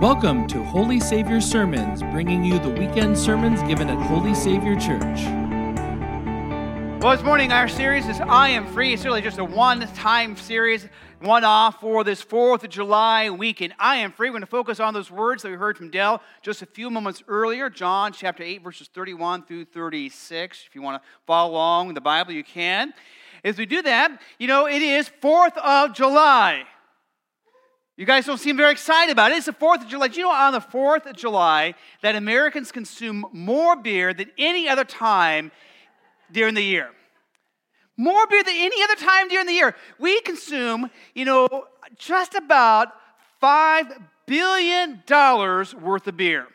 Welcome to Holy Savior Sermons, bringing you the weekend sermons given at Holy Savior Church. Well, this morning our series is I Am Free. It's really just a one time series, one off for this 4th of July weekend. I Am Free. We're going to focus on those words that we heard from Dell just a few moments earlier, John chapter 8, verses 31 through 36. If you want to follow along in the Bible, you can. As we do that, you know, it is 4th of July. You guys don't seem very excited about it. It's the 4th of July. Do you know on the 4th of July that Americans consume more beer than any other time during the year? More beer than any other time during the year. We consume, you know, just about $5 billion worth of beer.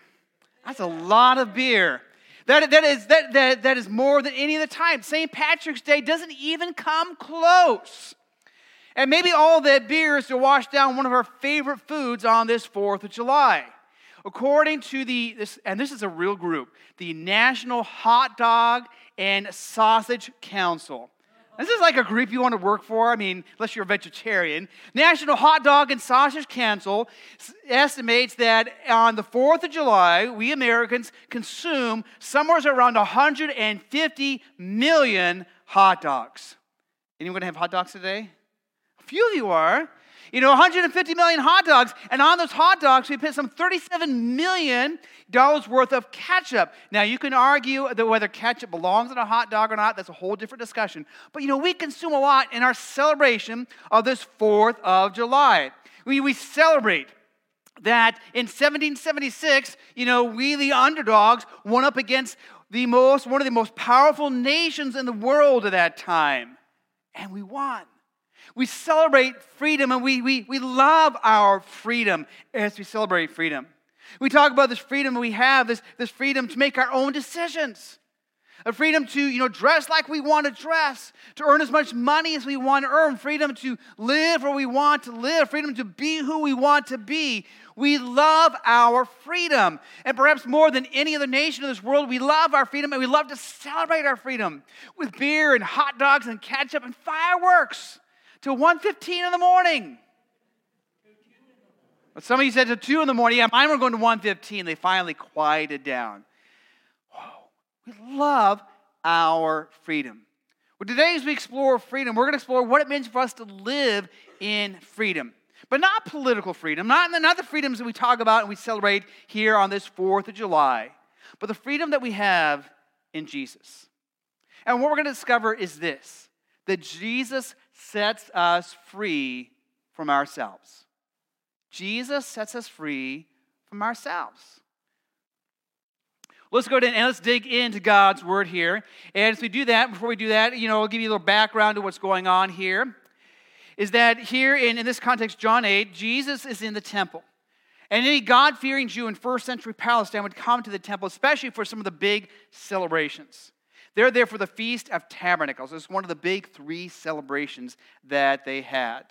That's a lot of beer. That, that, is, that, that, that is more than any other time. St. Patrick's Day doesn't even come close. And maybe all that beer is to wash down one of our favorite foods on this 4th of July. According to the, this, and this is a real group, the National Hot Dog and Sausage Council. This is like a group you want to work for. I mean, unless you're a vegetarian. National Hot Dog and Sausage Council estimates that on the 4th of July, we Americans consume somewhere around 150 million hot dogs. Anyone going to have hot dogs today? Few of you are. You know, 150 million hot dogs, and on those hot dogs, we put some 37 million dollars worth of ketchup. Now, you can argue that whether ketchup belongs in a hot dog or not. That's a whole different discussion. But you know, we consume a lot in our celebration of this 4th of July. We, we celebrate that in 1776, you know, we the underdogs went up against the most one of the most powerful nations in the world at that time, and we won. We celebrate freedom and we, we, we love our freedom as we celebrate freedom. We talk about this freedom we have, this, this freedom to make our own decisions. A freedom to, you know, dress like we want to dress, to earn as much money as we want to earn, freedom to live where we want to live, freedom to be who we want to be. We love our freedom. And perhaps more than any other nation in this world, we love our freedom and we love to celebrate our freedom with beer and hot dogs and ketchup and fireworks till 1.15 in the morning. Some of you said to 2 in the morning. Yeah, mine were going to 1.15. They finally quieted down. Whoa, we love our freedom. Well, today, as we explore freedom, we're going to explore what it means for us to live in freedom. But not political freedom, not, not the freedoms that we talk about and we celebrate here on this 4th of July, but the freedom that we have in Jesus. And what we're going to discover is this that Jesus sets us free from ourselves. Jesus sets us free from ourselves. Let's go ahead and let's dig into God's word here. And as we do that, before we do that, you know, I'll give you a little background to what's going on here. Is that here in, in this context, John 8, Jesus is in the temple. And any God fearing Jew in first century Palestine would come to the temple, especially for some of the big celebrations. They're there for the Feast of Tabernacles. It's one of the big three celebrations that they had.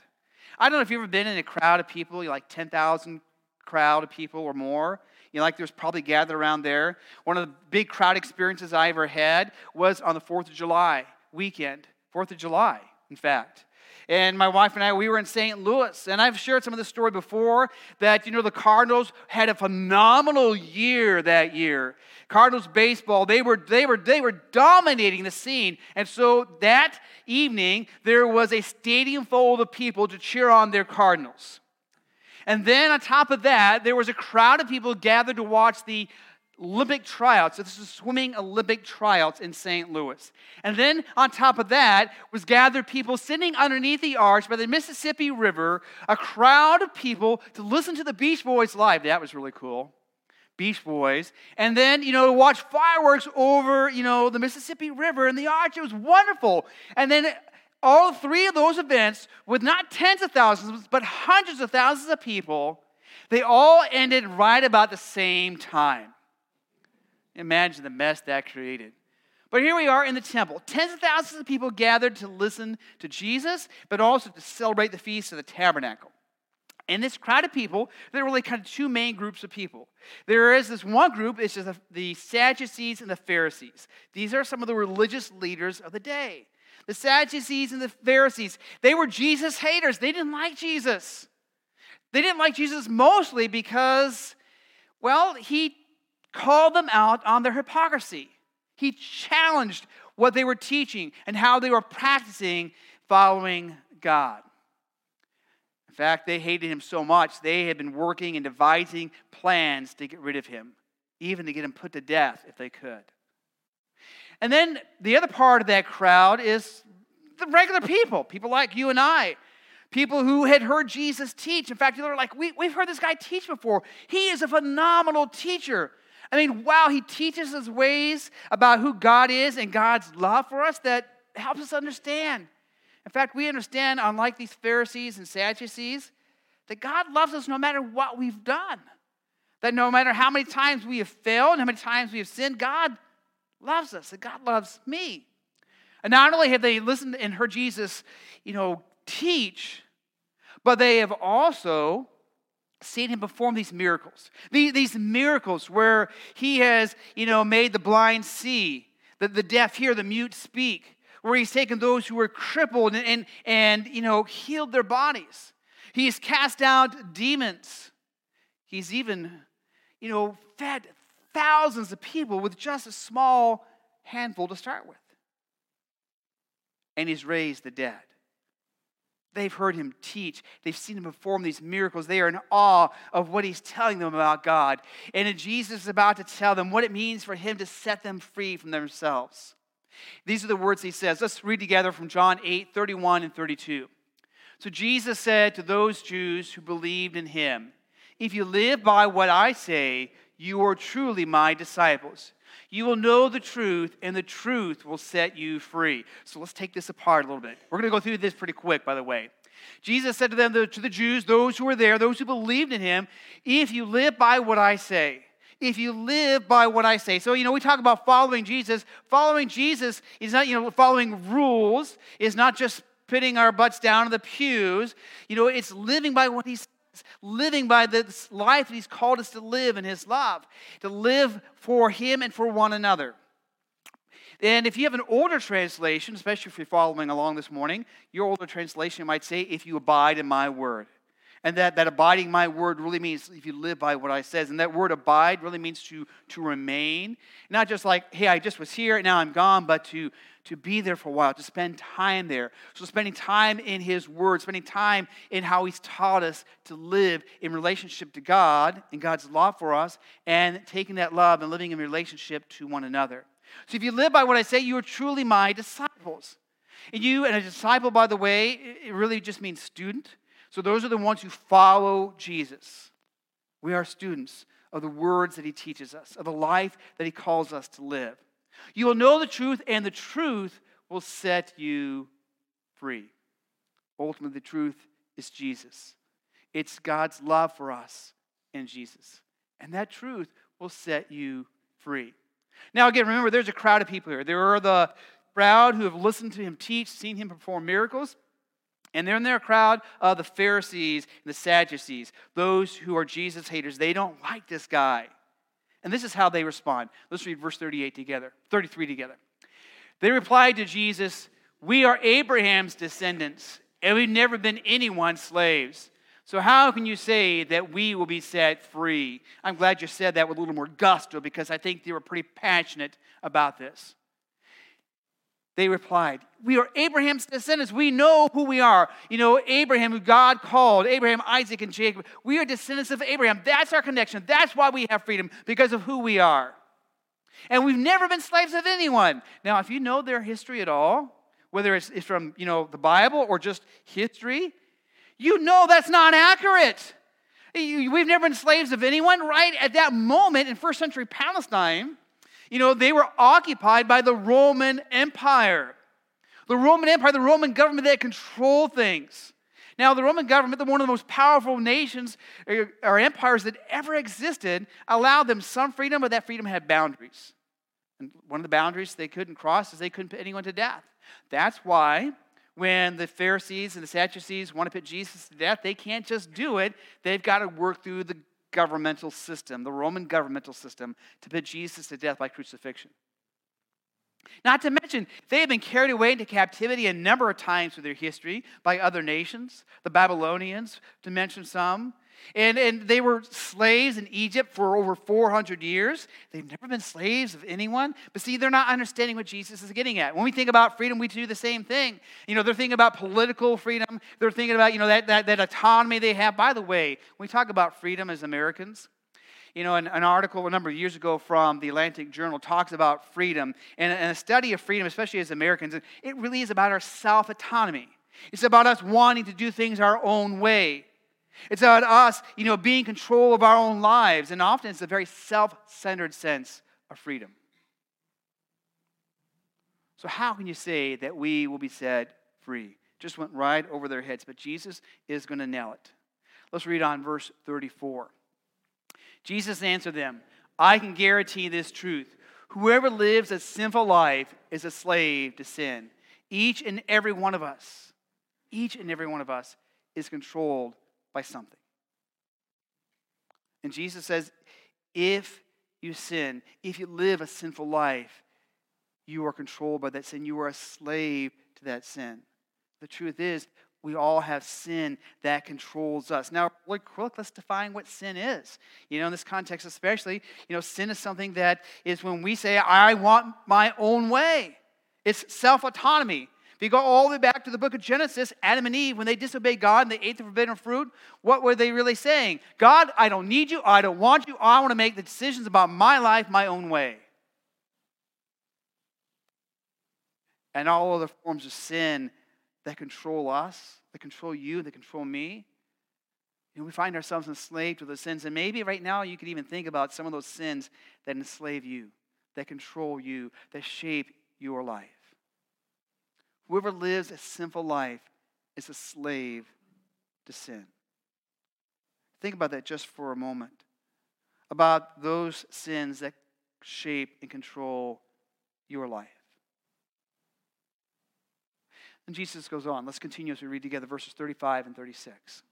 I don't know if you've ever been in a crowd of people, like 10,000 crowd of people or more. You know, like there's probably gathered around there. One of the big crowd experiences I ever had was on the 4th of July weekend. 4th of July, in fact. And my wife and I, we were in St. Louis. And I've shared some of this story before that, you know, the Cardinals had a phenomenal year that year. Cardinals baseball, they were, they were, they were dominating the scene. And so that evening, there was a stadium full of people to cheer on their Cardinals. And then on top of that, there was a crowd of people gathered to watch the Olympic tryouts. So this is swimming Olympic tryouts in St. Louis. And then on top of that was gathered people sitting underneath the arch by the Mississippi River, a crowd of people to listen to the Beach Boys live. That was really cool. Beach Boys. And then, you know, watch fireworks over, you know, the Mississippi River and the arch. It was wonderful. And then all three of those events with not tens of thousands, but hundreds of thousands of people, they all ended right about the same time. Imagine the mess that created. But here we are in the temple. Tens of thousands of people gathered to listen to Jesus, but also to celebrate the feast of the tabernacle. And this crowd of people, there are really kind of two main groups of people. There is this one group, it's just the Sadducees and the Pharisees. These are some of the religious leaders of the day. The Sadducees and the Pharisees, they were Jesus haters. They didn't like Jesus. They didn't like Jesus mostly because, well, he called them out on their hypocrisy. He challenged what they were teaching and how they were practicing following God. In fact, they hated him so much, they had been working and devising plans to get rid of him, even to get him put to death if they could. And then the other part of that crowd is the regular people, people like you and I, people who had heard Jesus teach. In fact, they're like, we, We've heard this guy teach before. He is a phenomenal teacher. I mean, wow, he teaches us ways about who God is and God's love for us that helps us understand. In fact, we understand, unlike these Pharisees and Sadducees, that God loves us no matter what we've done. That no matter how many times we have failed, how many times we have sinned, God loves us, that God loves me. And not only have they listened and heard Jesus, you know, teach, but they have also seen him perform these miracles. These, miracles where he has, you know, made the blind see, the, the deaf hear, the mute speak, where he's taken those who were crippled and, and, and you know, healed their bodies. He's cast out demons. He's even, you know, fed thousands of people with just a small handful to start with. And he's raised the dead. They've heard him teach. They've seen him perform these miracles. They are in awe of what he's telling them about God. And Jesus is about to tell them what it means for him to set them free from themselves. These are the words he says. Let's read together from John 8 31 and 32. So Jesus said to those Jews who believed in him, If you live by what I say, you are truly my disciples. You will know the truth, and the truth will set you free. So let's take this apart a little bit. We're going to go through this pretty quick, by the way. Jesus said to them, to the Jews, those who were there, those who believed in him, if you live by what I say, if you live by what I say. So, you know, we talk about following Jesus. Following Jesus is not, you know, following rules, is not just putting our butts down in the pews. You know, it's living by what he says living by this life that He's called us to live in His love, to live for Him and for one another. And if you have an older translation, especially if you're following along this morning, your older translation might say, if you abide in my word. And that, that abiding my word really means if you live by what I says. And that word abide really means to, to remain. Not just like, hey, I just was here, and now I'm gone, but to, to be there for a while, to spend time there. So, spending time in His Word, spending time in how He's taught us to live in relationship to God and God's love for us, and taking that love and living in relationship to one another. So, if you live by what I say, you are truly my disciples. And you, and a disciple, by the way, it really just means student. So, those are the ones who follow Jesus. We are students of the words that He teaches us, of the life that He calls us to live. You will know the truth, and the truth will set you free. Ultimately, the truth is Jesus. It's God's love for us in Jesus. And that truth will set you free. Now, again, remember, there's a crowd of people here. There are the crowd who have listened to him teach, seen him perform miracles. And they're in their crowd of the Pharisees and the Sadducees, those who are Jesus haters. They don't like this guy. And this is how they respond. Let's read verse 38 together, 33 together. They replied to Jesus, We are Abraham's descendants, and we've never been anyone's slaves. So, how can you say that we will be set free? I'm glad you said that with a little more gusto because I think they were pretty passionate about this. They replied, We are Abraham's descendants. We know who we are. You know, Abraham, who God called, Abraham, Isaac, and Jacob. We are descendants of Abraham. That's our connection. That's why we have freedom, because of who we are. And we've never been slaves of anyone. Now, if you know their history at all, whether it's, it's from, you know, the Bible or just history, you know that's not accurate. We've never been slaves of anyone, right? At that moment in first century Palestine, you know, they were occupied by the Roman Empire. The Roman Empire, the Roman government that controlled things. Now, the Roman government, one of the most powerful nations uh, or empires that ever existed, allowed them some freedom, but that freedom had boundaries. And one of the boundaries they couldn't cross is they couldn't put anyone to death. That's why when the Pharisees and the Sadducees want to put Jesus to death, they can't just do it. They've got to work through the governmental system, the Roman governmental system, to put Jesus to death by crucifixion. Not to mention, they have been carried away into captivity a number of times through their history by other nations, the Babylonians, to mention some. And, and they were slaves in Egypt for over 400 years. They've never been slaves of anyone. But see, they're not understanding what Jesus is getting at. When we think about freedom, we do the same thing. You know, they're thinking about political freedom. They're thinking about, you know, that, that, that autonomy they have. By the way, when we talk about freedom as Americans, you know, an, an, article a number of years ago from the Atlantic Journal talks about freedom and, and a study of freedom, especially as Americans. It really is about our self autonomy. It's about us wanting to do things our own way. It's about us, you know, being control of our own lives. And often it's a very self centered sense of freedom. So, how can you say that we will be set free? Just went right over their heads, but Jesus is going to nail it. Let's read on verse 34. Jesus answered them, I can guarantee this truth. Whoever lives a sinful life is a slave to sin. Each and every one of us, each and every one of us is controlled by something. And Jesus says, if you sin, if you live a sinful life, you are controlled by that sin. You are a slave to that sin. The truth is, we all have sin that controls us. Now, look, let's define what sin is. You know, in this context, especially, you know, sin is something that is when we say, I want my own way. It's self autonomy. If you go all the way back to the book of Genesis, Adam and Eve, when they disobeyed God and they ate the forbidden fruit, what were they really saying? God, I don't need you. I don't want you. I want to make the decisions about my life my own way. And all other forms of sin that control us, that control you, that control me. You know, we find ourselves enslaved to those sins. And maybe right now you could even think about some of those sins that enslave you, that control you, that shape your life. Whoever lives a sinful life is a slave to sin. Think about that just for a moment. About those sins that shape and control your life. And Jesus goes on. Let's continue as we read together verses 35 and 36.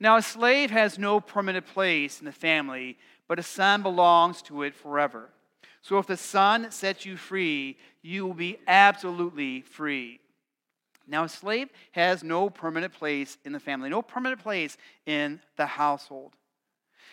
Now, a slave has no permanent place in the family, but a son belongs to it forever. So if the Son sets you free, you will be absolutely free. Now, a slave has no permanent place in the family, no permanent place in the household.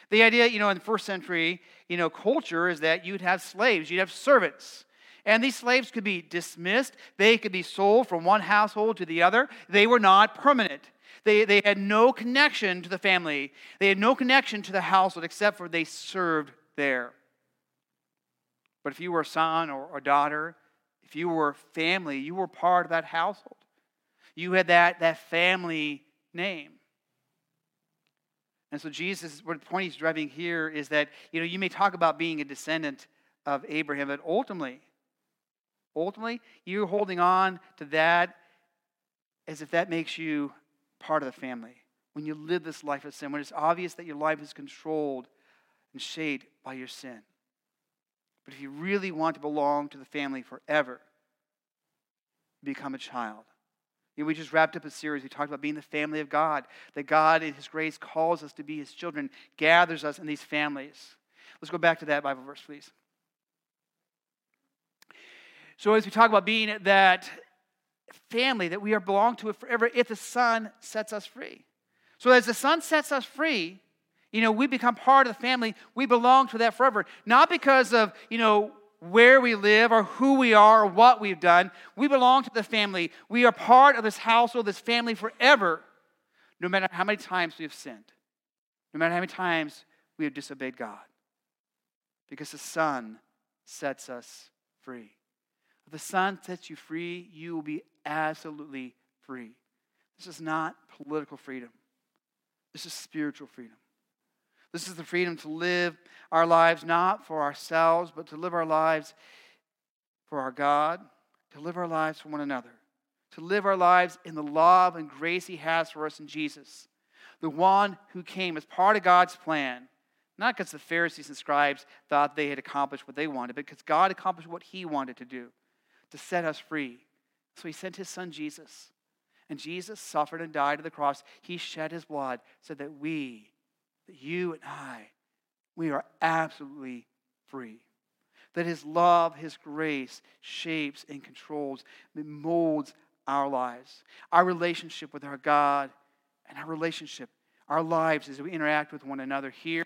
The idea, you know, in the first century, you know, culture is that you'd have slaves, you'd have servants. And these slaves could be dismissed, they could be sold from one household to the other. They were not permanent. They, they had no connection to the family, they had no connection to the household except for they served there. But if you were a son or a daughter, if you were family, you were part of that household. You had that, that family name. And so Jesus, what the point he's driving here is that, you know, you may talk about being a descendant of Abraham, but ultimately, ultimately, you're holding on to that as if that makes you part of the family. When you live this life of sin, when it's obvious that your life is controlled and shaped by your sin. But if you really want to belong to the family forever, become a child. You know, we just wrapped up a series. We talked about being the family of God, that God, in His grace, calls us to be His children, gathers us in these families. Let's go back to that Bible verse, please. So, as we talk about being that family that we are belong to forever, if the Son sets us free. So, as the Son sets us free, you know, we become part of the family. We belong to that forever. Not because of, you know, where we live or who we are or what we've done. We belong to the family. We are part of this household, this family forever, no matter how many times we have sinned, no matter how many times we have disobeyed God. Because the Son sets us free. If the Son sets you free, you will be absolutely free. This is not political freedom, this is spiritual freedom. This is the freedom to live our lives not for ourselves, but to live our lives for our God, to live our lives for one another, to live our lives in the love and grace He has for us in Jesus, the one who came as part of God's plan. Not because the Pharisees and scribes thought they had accomplished what they wanted, but because God accomplished what He wanted to do to set us free. So He sent His Son Jesus. And Jesus suffered and died on the cross. He shed His blood so that we that you and I, we are absolutely free. That His love, His grace shapes and controls, molds our lives, our relationship with our God, and our relationship, our lives as we interact with one another here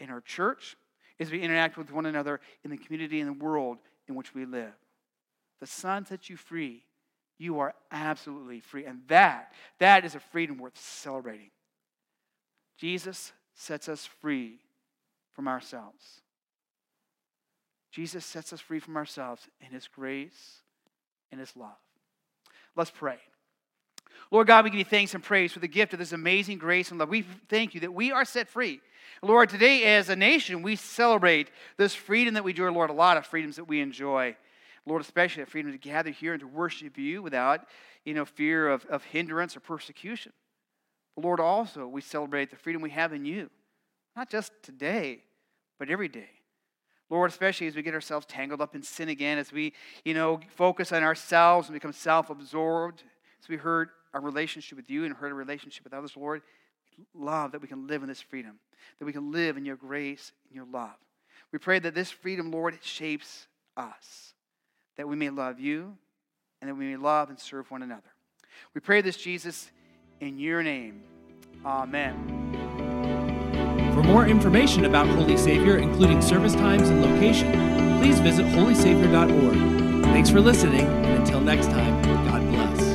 in our church, as we interact with one another in the community and the world in which we live. The Son sets you free. You are absolutely free. And that, that is a freedom worth celebrating. Jesus sets us free from ourselves. Jesus sets us free from ourselves in his grace and his love. Let's pray. Lord God, we give you thanks and praise for the gift of this amazing grace and love. We thank you that we are set free. Lord, today as a nation, we celebrate this freedom that we enjoy, Lord, a lot of freedoms that we enjoy. Lord, especially that freedom to gather here and to worship you without, you know, fear of, of hindrance or persecution. But Lord, also, we celebrate the freedom we have in you, not just today, but every day. Lord, especially as we get ourselves tangled up in sin again, as we, you know, focus on ourselves and become self-absorbed, as we hurt our relationship with you and hurt our relationship with others, Lord, love that we can live in this freedom, that we can live in your grace and your love. We pray that this freedom, Lord, shapes us, that we may love you and that we may love and serve one another. We pray this, Jesus, in your name. Amen. For more information about Holy Savior, including service times and location, please visit holysavior.org. Thanks for listening, and until next time, God bless.